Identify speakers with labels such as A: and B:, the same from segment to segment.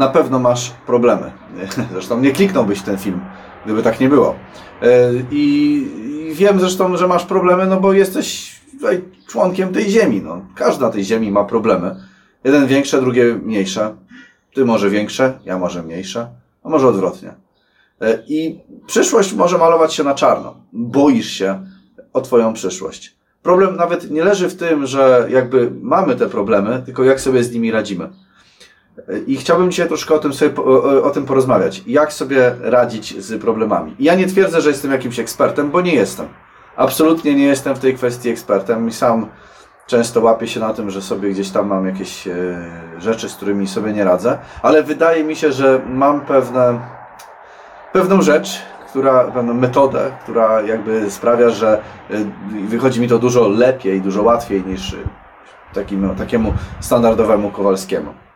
A: na pewno masz problemy. Zresztą nie kliknąłbyś w ten film, gdyby tak nie było. E, I wiem zresztą, że masz problemy, no bo jesteś członkiem tej ziemi. No. Każda tej ziemi ma problemy. Jeden większe, drugie mniejsze. Ty może większe, ja może mniejsze, a może odwrotnie. E, I przyszłość może malować się na czarno. Boisz się o Twoją przyszłość. Problem nawet nie leży w tym, że jakby mamy te problemy, tylko jak sobie z nimi radzimy. I chciałbym dzisiaj troszkę o tym, sobie, o, tym porozmawiać. Jak sobie radzić z problemami. Ja nie twierdzę, że jestem jakimś ekspertem, bo nie jestem. Absolutnie nie jestem w tej kwestii ekspertem i sam często łapię się na tym, że sobie gdzieś tam mam jakieś e, rzeczy, z którymi sobie nie radzę, ale wydaje mi się, że mam pewne, pewną rzecz, która, pewną metodę, która jakby sprawia, że e, wychodzi mi to dużo lepiej, dużo łatwiej niż takim, takiemu standardowemu Kowalskiemu.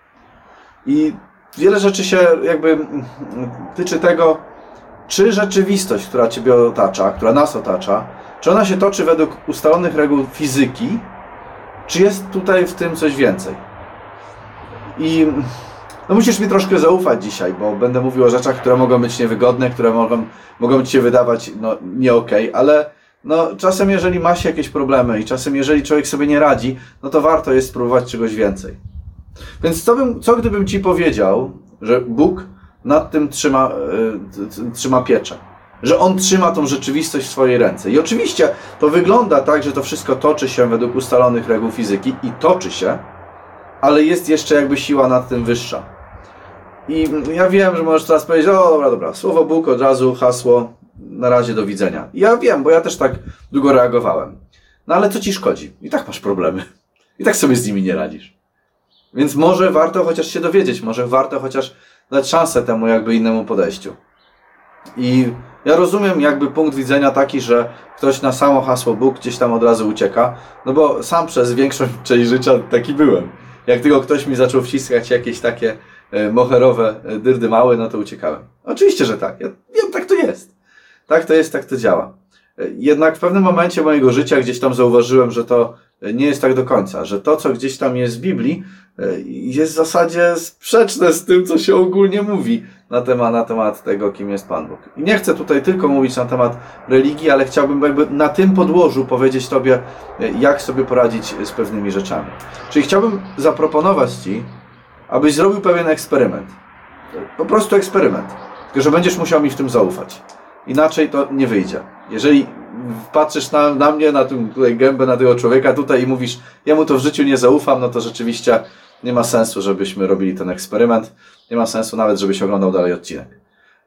A: I wiele rzeczy się jakby tyczy tego, czy rzeczywistość, która Ciebie otacza, która nas otacza, czy ona się toczy według ustalonych reguł fizyki, czy jest tutaj w tym coś więcej. I no musisz mi troszkę zaufać dzisiaj, bo będę mówił o rzeczach, które mogą być niewygodne, które mogą, mogą Ci się wydawać no, nie okej, okay, ale no, czasem jeżeli ma się jakieś problemy i czasem jeżeli człowiek sobie nie radzi, no to warto jest spróbować czegoś więcej. Więc co, bym, co gdybym Ci powiedział, że Bóg nad tym trzyma, y, trzyma pieczę? Że On trzyma tą rzeczywistość w swojej ręce. I oczywiście to wygląda tak, że to wszystko toczy się według ustalonych reguł fizyki i toczy się, ale jest jeszcze jakby siła nad tym wyższa. I ja wiem, że możesz teraz powiedzieć, o dobra, dobra, słowo Bóg od razu, hasło, na razie do widzenia. Ja wiem, bo ja też tak długo reagowałem. No ale co ci szkodzi? I tak masz problemy. I tak sobie z nimi nie radzisz. Więc może warto chociaż się dowiedzieć, może warto chociaż dać szansę temu jakby innemu podejściu. I ja rozumiem jakby punkt widzenia taki, że ktoś na samo hasło Bóg gdzieś tam od razu ucieka, no bo sam przez większą część życia taki byłem. Jak tylko ktoś mi zaczął wciskać jakieś takie e, moherowe e, dyrdy małe, no to uciekałem. Oczywiście, że tak. Ja wiem, tak to jest. Tak to jest, tak to działa. Jednak w pewnym momencie mojego życia gdzieś tam zauważyłem, że to nie jest tak do końca, że to, co gdzieś tam jest w Biblii, E, jest w zasadzie sprzeczne z tym, co się ogólnie mówi na temat, na temat tego, kim jest Pan Bóg. I nie chcę tutaj tylko mówić na temat religii, ale chciałbym jakby na tym podłożu powiedzieć Tobie, e, jak sobie poradzić z pewnymi rzeczami. Czyli chciałbym zaproponować Ci, abyś zrobił pewien eksperyment. Po prostu eksperyment. Tylko, że będziesz musiał mi w tym zaufać. Inaczej to nie wyjdzie. Jeżeli patrzysz na, na mnie, na tę tutaj gębę, na tego człowieka tutaj i mówisz, ja mu to w życiu nie zaufam, no to rzeczywiście nie ma sensu, żebyśmy robili ten eksperyment. Nie ma sensu nawet, żebyś oglądał dalej odcinek.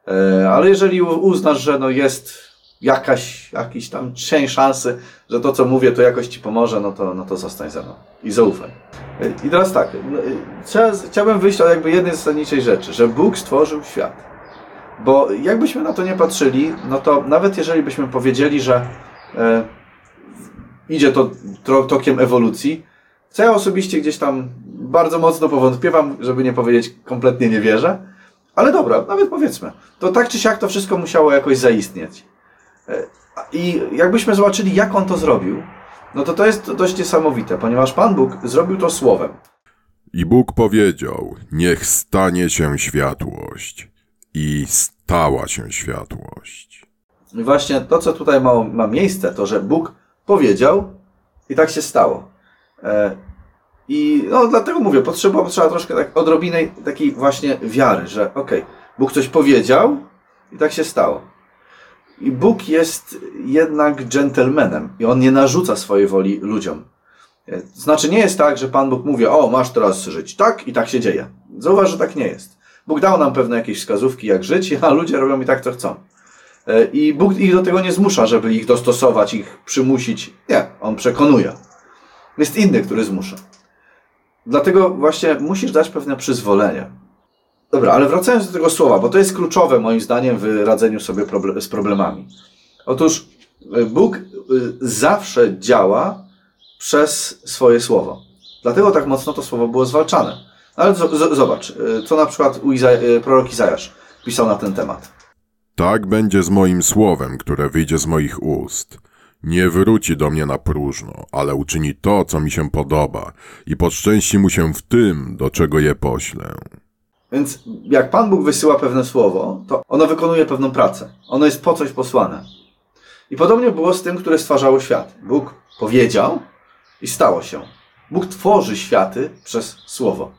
A: E, ale jeżeli uznasz, że no jest jakaś, jakiś tam cień szansy, że to, co mówię, to jakoś Ci pomoże, no to, no to zostań ze mną i zaufaj. E, I teraz tak, no, e, chciałbym wyjść od jakby jednej zasadniczej rzeczy, że Bóg stworzył świat. Bo jakbyśmy na to nie patrzyli, no to nawet jeżeli byśmy powiedzieli, że e, idzie to tokiem ewolucji, co ja osobiście gdzieś tam bardzo mocno powątpiewam, żeby nie powiedzieć kompletnie nie wierzę. Ale dobra, nawet powiedzmy. To tak czy siak to wszystko musiało jakoś zaistnieć. E, I jakbyśmy zobaczyli, jak on to zrobił, no to to jest dość niesamowite, ponieważ Pan Bóg zrobił to słowem.
B: I Bóg powiedział: Niech stanie się światłość. I stała się światłość.
A: Właśnie to, co tutaj ma, ma miejsce, to że Bóg powiedział i tak się stało. E, I no, dlatego mówię, potrzeba, potrzeba troszkę tak odrobiny takiej właśnie wiary, że okej, okay, Bóg coś powiedział i tak się stało. I Bóg jest jednak dżentelmenem i On nie narzuca swojej woli ludziom. E, znaczy nie jest tak, że Pan Bóg mówi, o masz teraz żyć tak i tak się dzieje. Zauważ, że tak nie jest. Bóg dał nam pewne jakieś wskazówki, jak żyć, a ludzie robią i tak, co chcą. E, I Bóg ich do tego nie zmusza, żeby ich dostosować, ich przymusić. Nie, On przekonuje. Jest inny, który zmusza. Dlatego właśnie musisz dać pewne przyzwolenie. Dobra, ale wracając do tego słowa, bo to jest kluczowe moim zdaniem w radzeniu sobie problem, z problemami. Otóż e, Bóg e, zawsze działa przez swoje słowo. Dlatego tak mocno to słowo było zwalczane. Ale zobacz, y, co na przykład Iza y, prorok Izajasz pisał na ten temat.
B: Tak będzie z moim słowem, które wyjdzie z moich ust. Nie wróci do mnie na próżno, ale uczyni to, co mi się podoba i podszczęści mu się w tym, do czego je poślę.
A: Więc jak Pan Bóg wysyła pewne słowo, to ono wykonuje pewną pracę. Ono jest po coś posłane. I podobnie było z tym, które stwarzało świat. Bóg powiedział i stało się. Bóg tworzy światy przez słowo.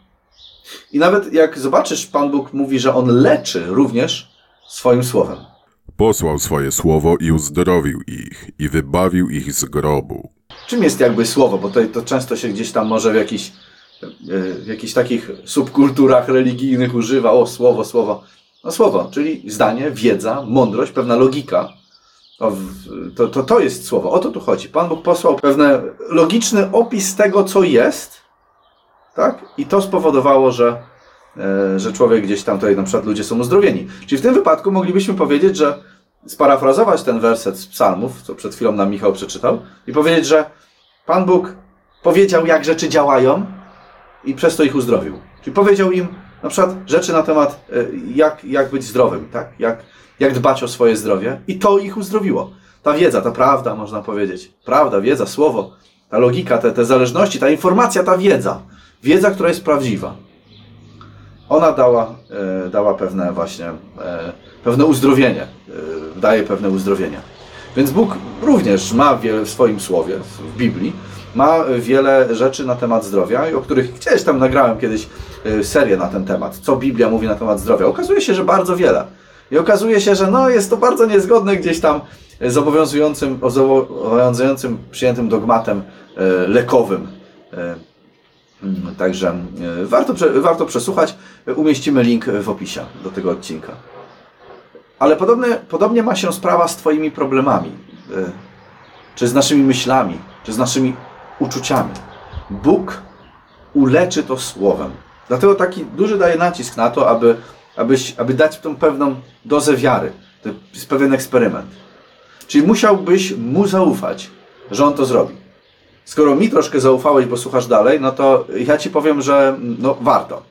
A: I nawet jak zobaczysz, Pan Bóg mówi, że On leczy również swoim słowem.
B: Posłał swoje słowo i uzdrowił ich, i wybawił ich z grobu.
A: Czym jest jakby słowo? Bo to, to często się gdzieś tam może w jakichś, e, w jakichś takich subkulturach religijnych używa. O, słowo, słowo. No słowo, czyli zdanie, wiedza, mądrość, pewna logika. To, to, to, to jest słowo. O to tu chodzi. Pan Bóg posłał pewien logiczny opis tego, co jest, tak? I to spowodowało, że, e, że człowiek gdzieś tam, tutaj na przykład ludzie są uzdrowieni. Czyli w tym wypadku moglibyśmy powiedzieć, że sparafrazować ten werset z psalmów, co przed chwilą nam Michał przeczytał, i powiedzieć, że Pan Bóg powiedział, jak rzeczy działają i przez to ich uzdrowił. Czyli powiedział im na przykład rzeczy na temat, e, jak, jak być zdrowym, tak? jak, jak dbać o swoje zdrowie i to ich uzdrowiło. Ta wiedza, ta prawda, można powiedzieć. Prawda, wiedza, słowo, ta logika, te, te zależności, ta informacja, ta wiedza. Wiedza, która jest prawdziwa. Ona dała, e, dała pewne właśnie, e, pewne uzdrowienie. E, daje pewne uzdrowienie. Więc Bóg również ma wiele w swoim słowie, w Biblii, ma wiele rzeczy na temat zdrowia, o których gdzieś tam nagrałem kiedyś serię na ten temat. Co Biblia mówi na temat zdrowia? Okazuje się, że bardzo wiele. I okazuje się, że no, jest to bardzo niezgodne gdzieś tam z obowiązującym, obowiązującym przyjętym dogmatem lekowym. E, mm, Także e, warto, warto przesłuchać. Umieścimy link w opisie do tego odcinka. Ale podobnie, podobnie ma się sprawa z Twoimi problemami, y, czy z naszymi myślami, czy z naszymi uczuciami. Bóg uleczy to słowem. Dlatego taki duży daje nacisk na to, aby, abyś, aby dać tą pewną dozę wiary. To jest pewien eksperyment. Czyli musiałbyś mu zaufać, że on to zrobi. Skoro mi troszkę zaufałeś, bo słuchasz dalej, no to ja ci powiem, że no, warto.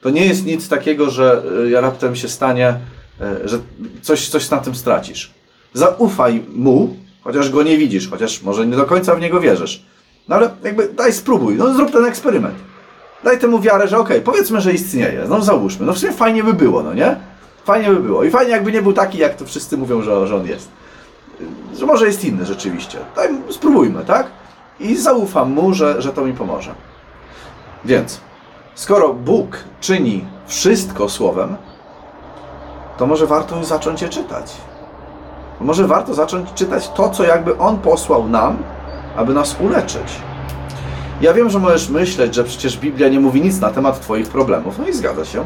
A: To nie jest nic takiego, że y, ja raptem się stanie, y, że coś, coś na tym stracisz. Zaufaj mu, chociaż go nie widzisz, chociaż może nie do końca w niego wierzysz. No ale jakby daj spróbuj, no zrób ten eksperyment. Daj temu wiarę, że okej, powiedzmy, że istnieje, no załóżmy, no w sumie fajnie by było, no nie? Fajnie by było. I fajnie jakby nie był taki, jak to wszyscy mówią, że, że on jest. Że może jest inny rzeczywiście. Daj, spróbujmy, tak? I zaufam mu, że, że to mi pomoże. Więc, skoro Bóg czyni wszystko słowem, to może warto zacząć je czytać. Może warto zacząć czytać to, co jakby On posłał nam, aby nas uleczyć. Ja wiem, że możesz myśleć, że przecież Biblia nie mówi nic na temat Twoich problemów. No i zgadza się.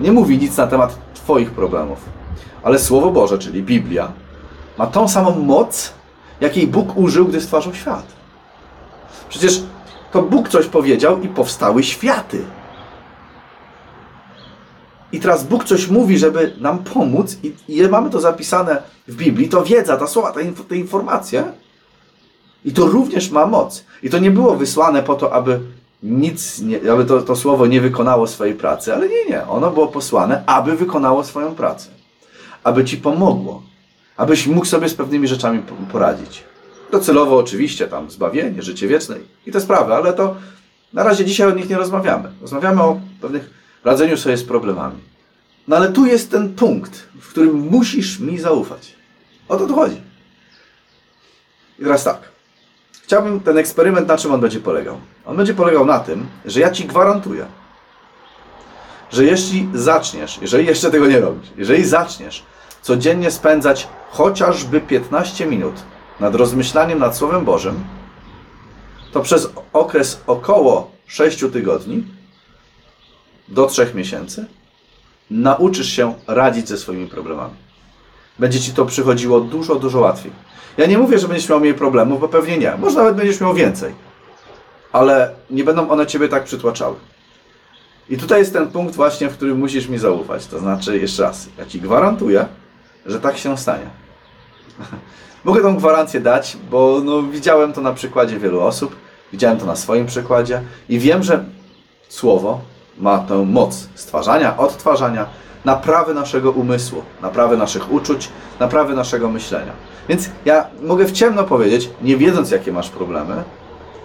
A: Nie mówi nic na temat Twoich problemów. Ale Słowo Boże, czyli Biblia, ma tą samą moc, jakiej Bóg użył, gdy stwarzał świat. Przecież to Bóg coś powiedział i powstały światy. I teraz Bóg coś mówi, żeby nam pomóc, i, i mamy to zapisane w Biblii, to wiedza, ta słowa, te, te informacje. I to również ma moc. I to nie było wysłane po to, aby nic, nie, aby to, to słowo nie wykonało swojej pracy, ale nie, nie. Ono było posłane, aby wykonało swoją pracę. Aby ci pomogło. Abyś mógł sobie z pewnymi rzeczami po- poradzić. Docelowo oczywiście tam zbawienie, życie wieczne i te sprawy, ale to na razie dzisiaj o nich nie rozmawiamy. Rozmawiamy o pewnych radzeniu sobie z problemami. No ale tu jest ten punkt, w którym musisz mi zaufać. O to tu chodzi. I teraz tak. Chciałbym ten eksperyment, na czym on będzie polegał? On będzie polegał na tym, że ja ci gwarantuję, że jeśli zaczniesz, jeżeli jeszcze tego nie robisz, jeżeli zaczniesz codziennie spędzać chociażby 15 minut nad rozmyślaniem nad Słowem Bożym, to przez okres około 6 tygodni do 3 miesięcy nauczysz się radzić ze swoimi problemami. Będzie ci to przychodziło dużo, dużo łatwiej. Ja nie mówię, że będziesz miał mniej problemów, bo pewnie nie. Może nawet będziesz miał więcej. Ale nie będą one ciebie tak przytłaczały. I tutaj jest ten punkt właśnie, w którym musisz mi zaufać. To znaczy, jeszcze raz, ja ci gwarantuję, że tak się stanie. Mogę tą gwarancję dać, bo no, widziałem to na przykładzie wielu osób, widziałem to na swoim przykładzie i wiem, że słowo ma tę moc stwarzania, odtwarzania, naprawy naszego umysłu, naprawy naszych uczuć, naprawy naszego myślenia. Więc ja mogę w ciemno powiedzieć, nie wiedząc jakie masz problemy,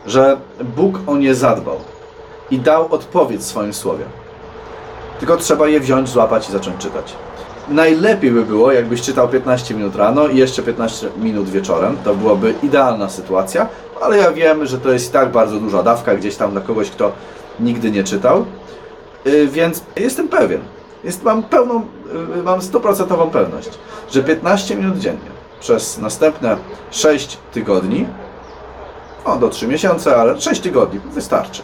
A: że Bóg o nie zadbał i dał odpowiedź w swoim słowie. Tylko trzeba je wziąć, złapać i zacząć czytać. Najlepiej by było, jakbyś czytał 15 minut rano i jeszcze 15 minut wieczorem. To byłaby idealna sytuacja, ale ja wiem, że to jest i tak bardzo duża dawka gdzieś tam dla kogoś, kto nigdy nie czytał. Yy, więc jestem pewien, jest, mam pełną, yy, mam stuprocentową pewność, że 15 minut dziennie przez następne 6 tygodni, o do 3 miesiące, ale 6 tygodni wystarczy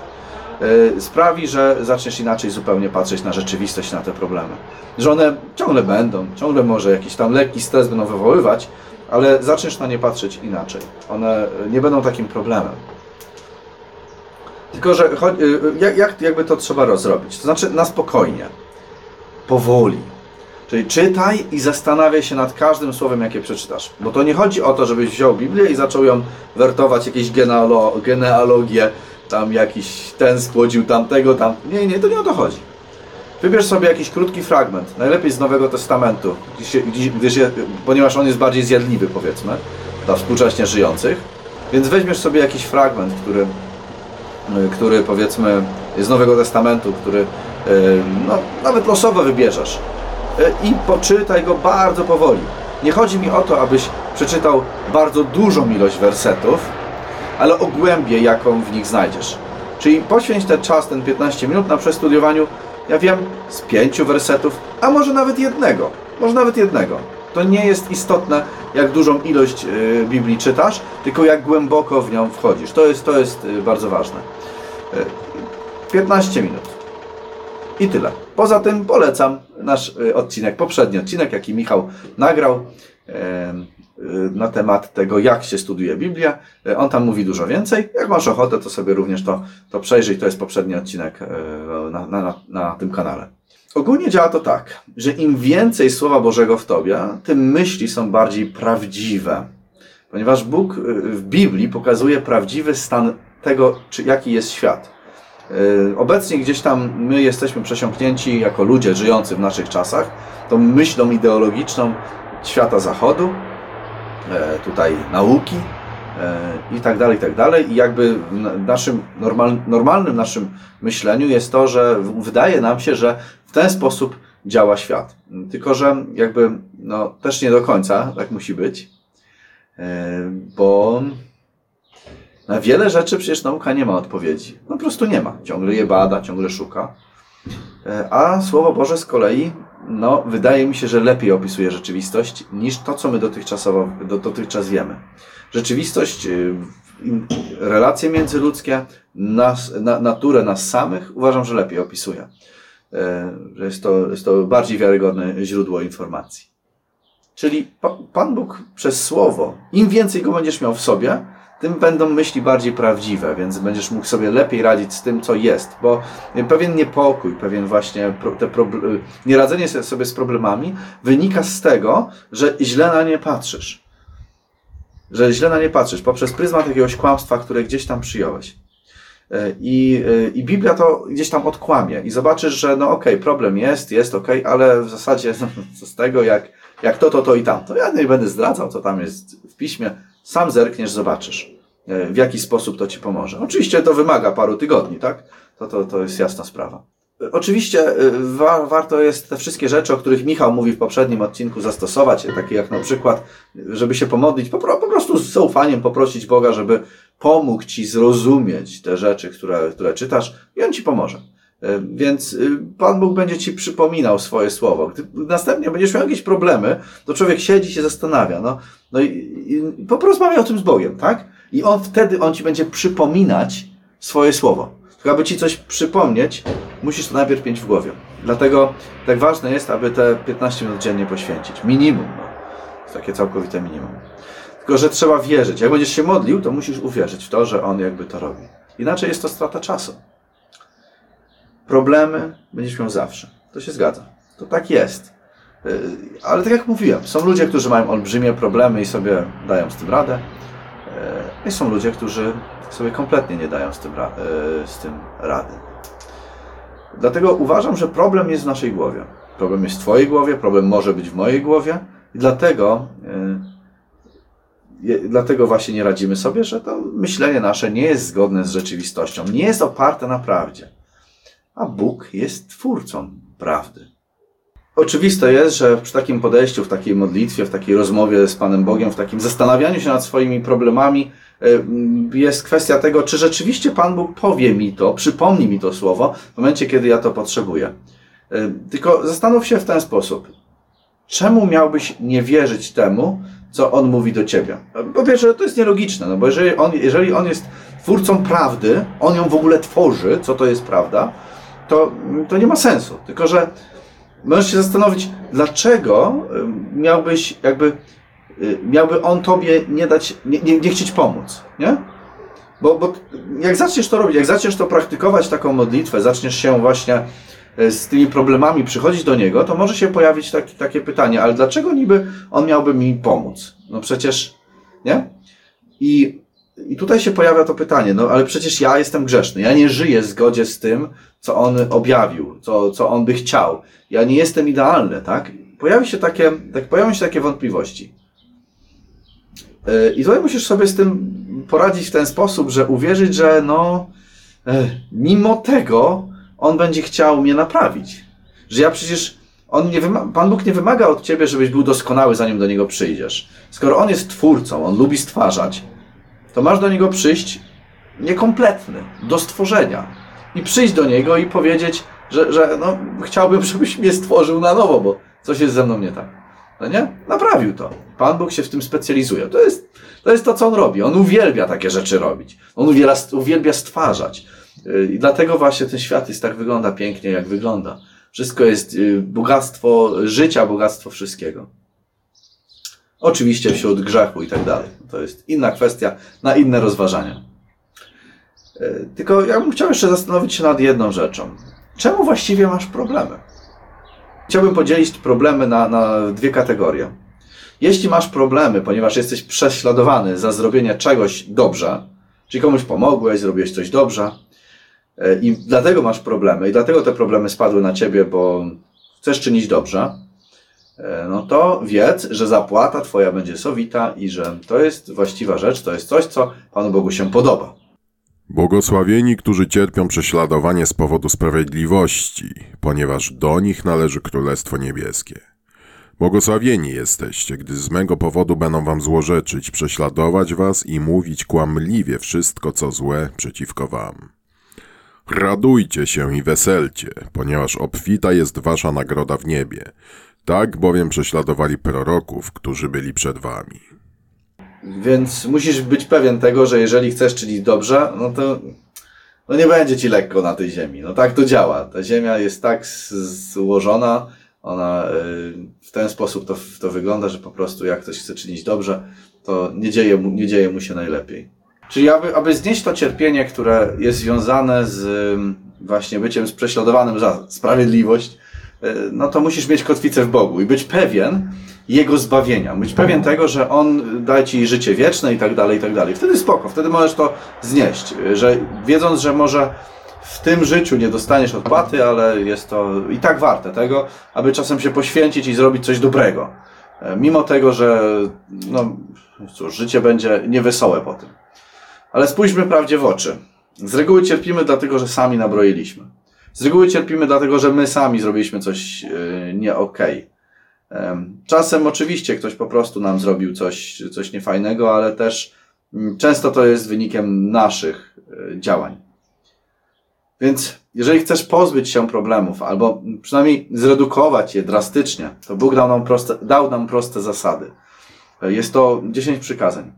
A: sprawi, że zaczniesz inaczej zupełnie patrzeć na rzeczywistość, na te problemy. Że one ciągle będą, ciągle może jakiś tam lekki stres będą wywoływać, ale zaczniesz na nie patrzeć inaczej. One nie będą takim problemem. Tylko, że y, jak, jak jakby to trzeba rozrobić? To znaczy na spokojnie, powoli. Czyli czytaj i zastanawiaj się nad każdym słowem, jakie przeczytasz. Bo to nie chodzi o to, żebyś wziął Biblię i zaczął ją wertować, jakieś genealo, genealogie, tam jakiś ten spłodził tamtego, tam. Nie, nie, to nie o to chodzi. Wybierz sobie jakiś krótki fragment, najlepiej z Nowego Testamentu, ponieważ on jest bardziej zjadliwy, powiedzmy, dla współcześnie żyjących. Więc weźmiesz sobie jakiś fragment, który, y, który powiedzmy z Nowego Testamentu, który y, no, nawet losowo wybierzesz y, i poczytaj go bardzo powoli. Nie chodzi mi o to, abyś przeczytał bardzo dużą ilość wersetów, ale o głębię, jaką w nich znajdziesz. Czyli poświęć ten czas, ten 15 minut na przestudiowaniu, ja wiem, z pięciu wersetów, a może nawet jednego. Może nawet jednego. To nie jest istotne, jak dużą ilość y, Biblii czytasz, tylko jak głęboko w nią wchodzisz. To jest, to jest y, bardzo ważne. Y, 15 minut. I tyle. Poza tym polecam nasz y, odcinek, poprzedni odcinek, jaki Michał nagrał y, na temat tego, jak się studiuje Biblię. Y, On tam mówi dużo więcej. Jak masz ochotę, to sobie również to, to przejrzyj. To jest poprzedni odcinek y, na, na, na, tym kanale. Ogólnie działa to tak, że im więcej Słowa Bożego w Tobie, tym myśli są bardziej prawdziwe. Ponieważ Bóg y, w Biblii pokazuje prawdziwy stan tego, czy, jaki jest świat. Obecnie gdzieś tam my jesteśmy przesiąknięci jako ludzie żyjący w naszych czasach tą myślą ideologiczną świata zachodu, e, tutaj nauki e, i tak dalej, i tak dalej. I jakby w naszym normal, normalnym naszym myśleniu jest to, że wydaje nam się, że w ten sposób działa świat. Tylko, że jakby no, też nie do końca tak musi być, e, bo na wiele rzeczy przecież nauka nie ma odpowiedzi. No po prostu nie ma. Ciągle je bada, ciągle szuka. E, A Słowo Boże z kolei, no, wydaje mi się, że lepiej opisuje rzeczywistość niż to, co my dotychczasowo, do, dotychczas wiemy. Rzeczywistość, y, relacje międzyludzkie, nas, na, naturę nas samych uważam, że lepiej opisuje. E, jest to, jest to bardziej wiarygodne źródło informacji. Czyli Pa- Pan Bóg przez Słowo, im więcej go będziesz miał w sobie, tym będą myśli bardziej prawdziwe, więc będziesz mógł sobie lepiej radzić z tym, co jest, bo pewien niepokój, pewien właśnie te proble- nieradzenie se- sobie z problemami wynika z tego, że źle na nie patrzysz. Że źle na nie patrzysz poprzez pryzmat jakiegoś kłamstwa, które gdzieś tam przyjąłeś. E, I, e, I Biblia to gdzieś tam odkłamie i zobaczysz, że no okej, problem jest, jest okej, ale w zasadzie z tego, jak, jak to, to, to i tamto. Ja nie będę zdradzał, co tam jest w piśmie. Sam zerkniesz, zobaczysz, e, w jaki sposób to ci pomoże. Oczywiście to wymaga paru tygodni, tak? To, to, to jest jasna sprawa. E, Oczywiście e, wa warto jest te wszystkie rzeczy, o których Michał mówi w poprzednim odcinku, zastosować, takie jak na przykład, żeby się pomodlić, po, po prostu z zaufaniem poprosić Boga, żeby pomógł ci zrozumieć te rzeczy, które, które czytasz i On ci pomoże. E, Więc y, Pan Bóg będzie ci przypominał swoje słowo. Gdy następnie będziesz miał jakieś problemy, to człowiek siedzi i się zastanawia. No, no i, i porozmawiaj o tym z Bogiem, tak? I on wtedy on ci będzie przypominać swoje słowo. Tylko aby ci coś przypomnieć, musisz to najpierw mieć w głowie. Dlatego tak ważne jest, aby te 15 minut dziennie poświęcić. Minimum. No. Takie całkowite minimum. Tylko, że trzeba wierzyć. Jak będziesz się modlił, to musisz uwierzyć w to, że On jakby to robi. Inaczej jest to strata czasu. Problemy będziesz miał zawsze. To się zgadza. To tak jest. Yy, Ale tak jak mówiłem, są ludzie, którzy mają olbrzymie problemy i sobie dają z tym radę. Yy, I są ludzie, którzy sobie kompletnie nie dają z tym, yy, z tym rady. Dlatego uważam, że problem jest w naszej głowie. Problem jest w Twojej głowie, problem może być w mojej głowie i dlatego, yy, dlatego właśnie nie radzimy sobie, że to myślenie nasze nie jest zgodne z rzeczywistością, nie jest oparte na prawdzie. A Bóg jest twórcą. prawdy. Oczywiste jest, że przy takim podejściu, w takiej modlitwie, w takiej rozmowie z Panem Bogiem, w takim zastanawianiu się nad swoimi problemami, jest kwestia tego, czy rzeczywiście Pan Bóg powie mi to, przypomni mi to słowo w momencie, kiedy ja to potrzebuję. Tylko zastanów się w ten sposób. Czemu miałbyś nie wierzyć temu, co On mówi do Ciebie? Po pierwsze, to jest nielogiczne, no bo jeżeli On, jeżeli on jest twórcą prawdy, On ją w ogóle tworzy, co to jest prawda, to, to nie ma sensu. Tylko, że możesz się zastanowić, dlaczego miałbyś jakby, y, miałby on tobie nie dać, nie, nie, nie chcieć pomóc, nie? Bo, bo jak zaczniesz to robić, jak zaczniesz to praktykować, taką modlitwę, zaczniesz się właśnie y, z tymi problemami przychodzić do niego, to może się pojawić taki, takie pytanie, ale dlaczego niby on miałby mi pomóc? No przecież, nie? I i tutaj się pojawia to pytanie, no ale przecież ja jestem grzeszny. Ja nie żyję w zgodzie z tym, co on objawił, co, co on by chciał. Ja nie jestem idealny, tak? Pojawi się takie, tak, pojawią się takie wątpliwości. E, I tutaj musisz sobie z tym poradzić w ten sposób, że uwierzyć, że no, e, mimo tego on będzie chciał mnie naprawić. Że ja przecież, on nie Pan Bóg nie wymaga od ciebie, żebyś był doskonały, zanim do niego przyjdziesz. Skoro on jest twórcą, on lubi stwarzać, to masz do niego przyjść niekompletny, do stworzenia. I przyjść do niego i powiedzieć, że, że no, chciałbym, żebyś mnie stworzył na nowo, bo coś jest ze mną nie tak. No nie? Naprawił to. Pan Bóg się w tym specjalizuje. To jest, to jest to, co on robi. On uwielbia takie rzeczy robić. On uwielbia, uwielbia stwarzać. Y, I dlatego właśnie ten świat jest tak wygląda pięknie, jak wygląda. Wszystko jest y, bogactwo życia, bogactwo wszystkiego. Oczywiście wśród grzechu i tak dalej. To jest inna kwestia na inne rozważania. E, tylko ja bym chciał jeszcze zastanowić się nad jedną rzeczą. Czemu właściwie masz problemy? Chciałbym podzielić problemy na, na dwie kategorie. Jeśli masz problemy, ponieważ jesteś prześladowany za zrobienie czegoś dobrze, czyli komuś pomogłeś, zrobiłeś coś dobrze e, i dlatego masz problemy, i dlatego te problemy spadły na ciebie, bo chcesz czynić dobrze, E, no to wiedz, że zapłata Twoja będzie sowita i że to jest właściwa rzecz, to jest coś, co Panu Bogu się podoba.
B: Błogosławieni, którzy cierpią prześladowanie z powodu sprawiedliwości, ponieważ do nich należy Królestwo Niebieskie. Błogosławieni jesteście, gdy z mego powodu będą wam złorzeczyć, prześladować was i mówić kłamliwie wszystko, co złe przeciwko wam. Radujcie się i weselcie, ponieważ obfita jest wasza nagroda w niebie, tak bowiem prześladowali proroków, którzy byli przed wami.
A: Więc musisz być pewien tego, że jeżeli chcesz czynić dobrze, no to no nie będzie ci lekko na tej ziemi. No tak to działa. Ta ziemia jest tak złożona, ona y, w ten sposób to, to wygląda, że po prostu jak ktoś chce czynić dobrze, to nie dzieje mu, nie dzieje mu się najlepiej. Czyli aby, aby znieść to cierpienie, które jest związane z właśnie byciem prześladowanym za sprawiedliwość, E, no to musisz mieć kotwicę w Bogu i być pewien Jego zbawienia. Być pewien tego, że On da Ci życie wieczne i tak dalej, i tak dalej. Wtedy spoko, wtedy możesz to znieść, że wiedząc, że może w tym życiu nie dostaniesz odpłaty, ale jest to i tak warte tego, aby czasem się poświęcić i zrobić coś dobrego. E, mimo tego, że no cóż, życie będzie niewesołe po tym. Ale spójrzmy prawdzie w oczy. Z reguły cierpimy dlatego, że sami nabroiliśmy. Z reguły cierpimy dlatego, że my sami zrobiliśmy coś e, nie okej. Okay. Czasem oczywiście ktoś po prostu nam zrobił coś, coś niefajnego, ale też mm, często to jest wynikiem naszych e, działań. Więc jeżeli chcesz pozbyć się problemów, albo przynajmniej zredukować je drastycznie, to Bóg dał nam proste, dał nam proste zasady. E, jest to 10 przykazań.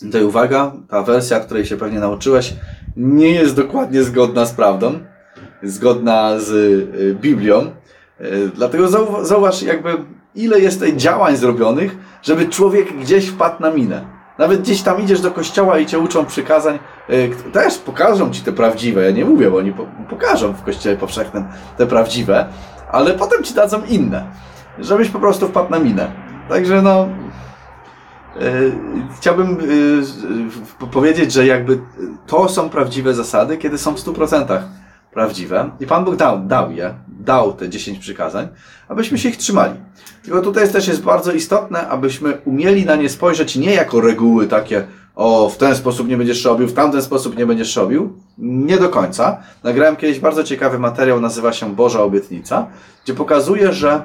A: Tutaj uwaga, ta wersja, której się pewnie nauczyłeś, nie jest dokładnie zgodna z prawdą zgodna z y, Biblią. Y, dlatego zauważ jakby ile jest tutaj działań zrobionych, żeby człowiek gdzieś wpadł na minę. Nawet gdzieś tam idziesz do kościoła i cię uczą przykazań, y, też pokażą ci te prawdziwe. Ja nie mówię, bo oni pokażą w kościele powszechnym te prawdziwe, ale potem ci dadzą inne, żebyś po prostu wpadł na minę. Także no, chciałbym powiedzieć, że jakby to są prawdziwe zasady, kiedy są w 100% prawdziwe. I Pan Bóg dał, dał je, dał te 10 przykazań, abyśmy się ich trzymali. Tylko tutaj też jest bardzo istotne, abyśmy umieli na nie spojrzeć nie jako reguły takie, o w ten sposób nie będziesz robił, w tamten sposób nie będziesz robił. Nie do końca. Nagrałem kiedyś bardzo ciekawy materiał, nazywa się Boża Obietnica, gdzie pokazuje, że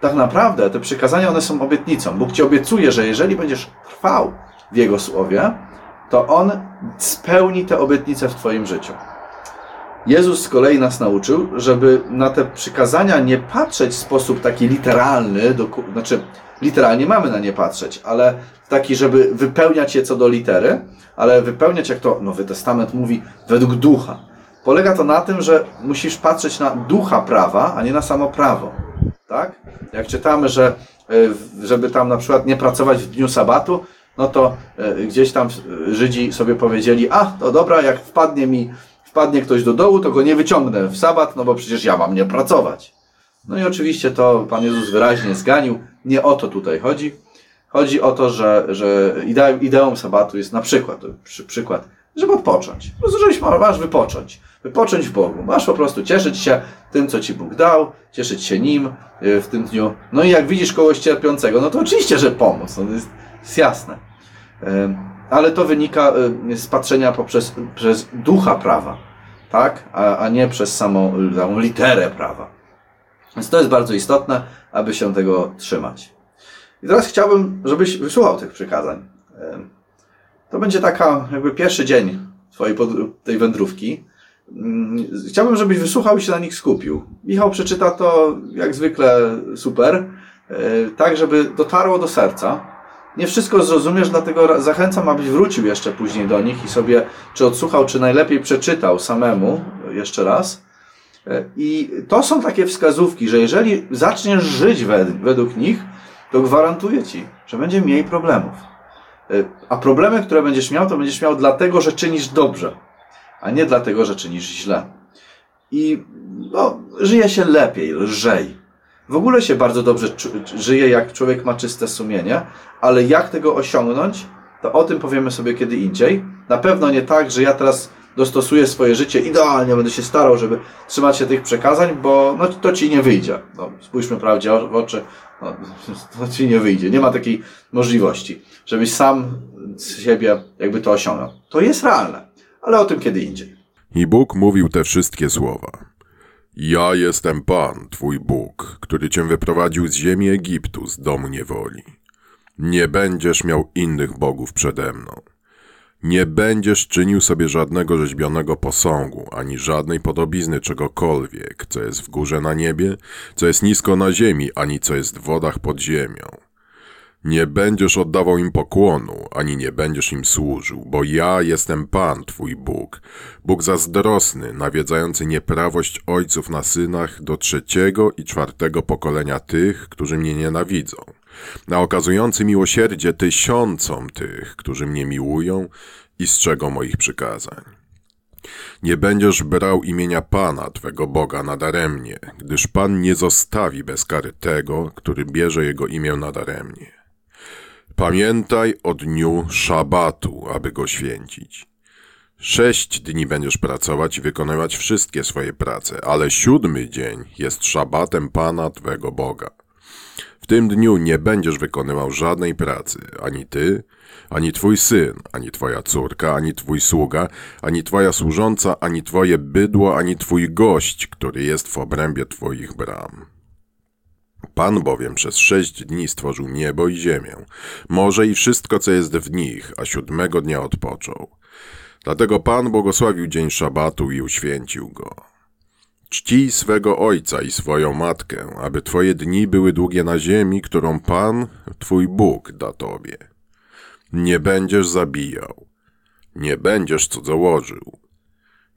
A: tak naprawdę te przykazania one są obietnicą. Bóg ci obiecuje, że jeżeli będziesz trwał w Jego słowie, to On spełni te obietnice w Twoim życiu. Jezus z kolei nas nauczył, żeby na te przykazania nie patrzeć w sposób taki literalny, doku- znaczy literalnie mamy na nie patrzeć, ale taki, żeby wypełniać je co do litery, ale wypełniać, jak to Nowy Testament mówi, według ducha. Polega to na tym, że musisz patrzeć na ducha prawa, a nie na samo prawo. Tak? Jak czytamy, że y, żeby tam na przykład nie pracować w dniu sabatu, no to y, gdzieś tam Żydzi sobie powiedzieli, a to dobra, jak wpadnie mi, wpadnie ktoś do dołu, to go nie wyciągnę w sabat, no bo przecież ja mam nie pracować. No i oczywiście to Pan Jezus wyraźnie zganił. Nie o to tutaj chodzi. Chodzi o to, że, że ide- ideą sabatu jest na przykład, przy, przykład, żeby odpocząć. Po prostu, żebyś ma- masz wypocząć. Wypocząć w Bogu. Masz po prostu cieszyć się tym, co Ci Bóg dał, cieszyć się Nim y, w tym dniu. No i jak widzisz kogoś cierpiącego, no to oczywiście, że pomóc. No to jest, jest jasne. Ale to wynika y, z patrzenia poprzez przez ducha prawa, tak? A, a nie przez samą, samą literę prawa. Więc to jest bardzo istotne, aby się tego trzymać. I teraz chciałbym, żebyś wysłuchał tych przykazań. Em, To będzie taka jakby pierwszy dzień twojej tej wędrówki. Mm, Chciałbym, żebyś wysłuchał i się na nich skupił. Michał przeczyta to jak zwykle super, tak żeby dotarło do serca. Nie wszystko zrozumiesz, dlatego zachęcam, abyś wrócił jeszcze później do nich i sobie czy odsłuchał, czy najlepiej przeczytał samemu jeszcze raz. E, I to są takie wskazówki, że jeżeli zaczniesz żyć wed- według nich, to gwarantuję ci, że będzie mniej problemów. E, A problemy, które będziesz miał, to będziesz miał dlatego, że czynisz dobrze, a nie dlatego, że czynisz źle. I no, żyje się lepiej, lżej. W ogóle się bardzo dobrze żyje, jak człowiek ma czyste sumienie, ale jak tego osiągnąć, to o tym powiemy sobie kiedy indziej. Na pewno nie tak, że ja teraz dostosuję swoje życie idealnie, będę się starał, żeby trzymać się tych przekazań, bo no, to ci nie wyjdzie. No, spójrzmy prawdzie w oczy, no, to ci nie wyjdzie. Nie ma takiej możliwości, żebyś sam z siebie jakby to osiągnął. To jest realne, ale o tym kiedy indziej.
B: I Bóg mówił te wszystkie słowa. Ja jestem Pan, Twój Bóg, który Cię wyprowadził z ziemi Egiptu, z domu niewoli. Nie będziesz miał innych bogów przede mną. Nie będziesz czynił sobie żadnego rzeźbionego posągu, ani żadnej podobizny czegokolwiek, co jest w górze na niebie, co jest nisko na ziemi, ani co jest w wodach pod ziemią. Nie będziesz oddawał im pokłonu, ani nie będziesz im służył, bo ja jestem Pan, Twój Bóg, Bóg zazdrosny, nawiedzający nieprawość ojców na synach do trzeciego i czwartego pokolenia tych, którzy mnie nienawidzą, a okazujący miłosierdzie tysiącom tych, którzy mnie miłują i strzegą moich przykazań. Nie będziesz brał imienia Pana, Twego Boga, nadaremnie, gdyż Pan nie zostawi bez kary tego, który bierze Jego imię nadaremnie. Pamiętaj o dniu szabatu, aby go święcić. Sześć dni będziesz pracować i wykonywać wszystkie swoje prace, ale siódmy dzień jest szabatem Pana Twego Boga. W tym dniu nie będziesz wykonywał żadnej pracy, ani ty, ani twój syn, ani twoja córka, ani twój sługa, ani twoja służąca, ani twoje bydło, ani twój gość, który jest w obrębie twoich bram. Pan bowiem przez sześć dni stworzył niebo i ziemię, morze i wszystko, co jest w nich, a siódmego dnia odpoczął. Dlatego Pan błogosławił dzień szabatu i uświęcił go. Czcij swego ojca i swoją matkę, aby twoje dni były długie na ziemi, którą Pan, twój Bóg, da tobie. Nie będziesz zabijał, nie będziesz cudzołożył,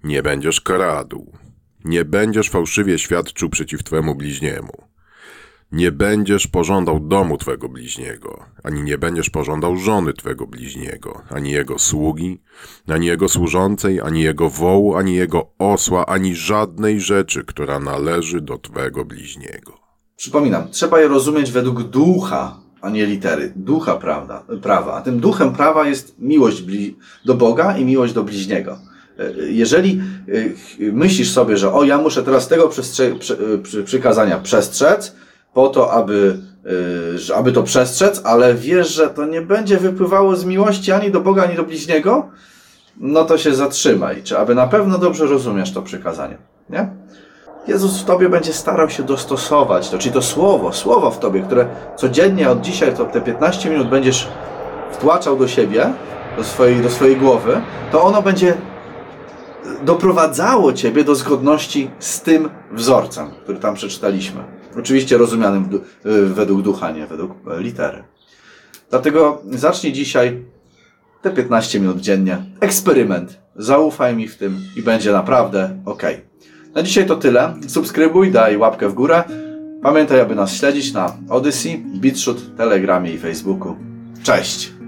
B: nie będziesz kradł, nie będziesz fałszywie świadczył przeciw twemu bliźniemu. Nie będziesz pożądał domu twego bliźniego, ani nie będziesz pożądał żony twego bliźniego, ani jego sługi, ani jego służącej, ani jego wołu, ani jego osła, ani żadnej rzeczy, która należy do twego bliźniego.
A: Przypominam, trzeba je rozumieć według ducha, a nie litery. Ducha prawda, prawa. A tym duchem prawa jest miłość do Boga i miłość do bliźniego. E, Jeżeli e, myślisz sobie, że o, ja muszę teraz tego prze- e, przy- przykazania przestrzec, po to, aby że- aby to przestrzec, ale wiesz, że to nie będzie wypływało z miłości ani do Boga, ani do bliźniego, no to się zatrzymaj. Czy aby na pewno dobrze rozumiesz to przykazanie, nie? Jezus w tobie będzie starał się dostosować to, czyli to słowo, słowo w tobie, które codziennie od dzisiaj, to te 15 minut będziesz wtłaczał do siebie, do swojej, do swojej głowy, to ono będzie doprowadzało ciebie do zgodności z tym wzorcem, który tam przeczytaliśmy. Oczywiście rozumianym y, według ducha, nie według e, litery. Dlatego zacznij dzisiaj te 15 minut dziennie. Eksperyment. Zaufaj mi w tym i będzie naprawdę ok. Na dzisiaj to tyle. Subskrybuj, daj łapkę w górę. Pamiętaj, aby nas śledzić na Odyssey, BitShoot, Telegramie i Facebooku. Cześć!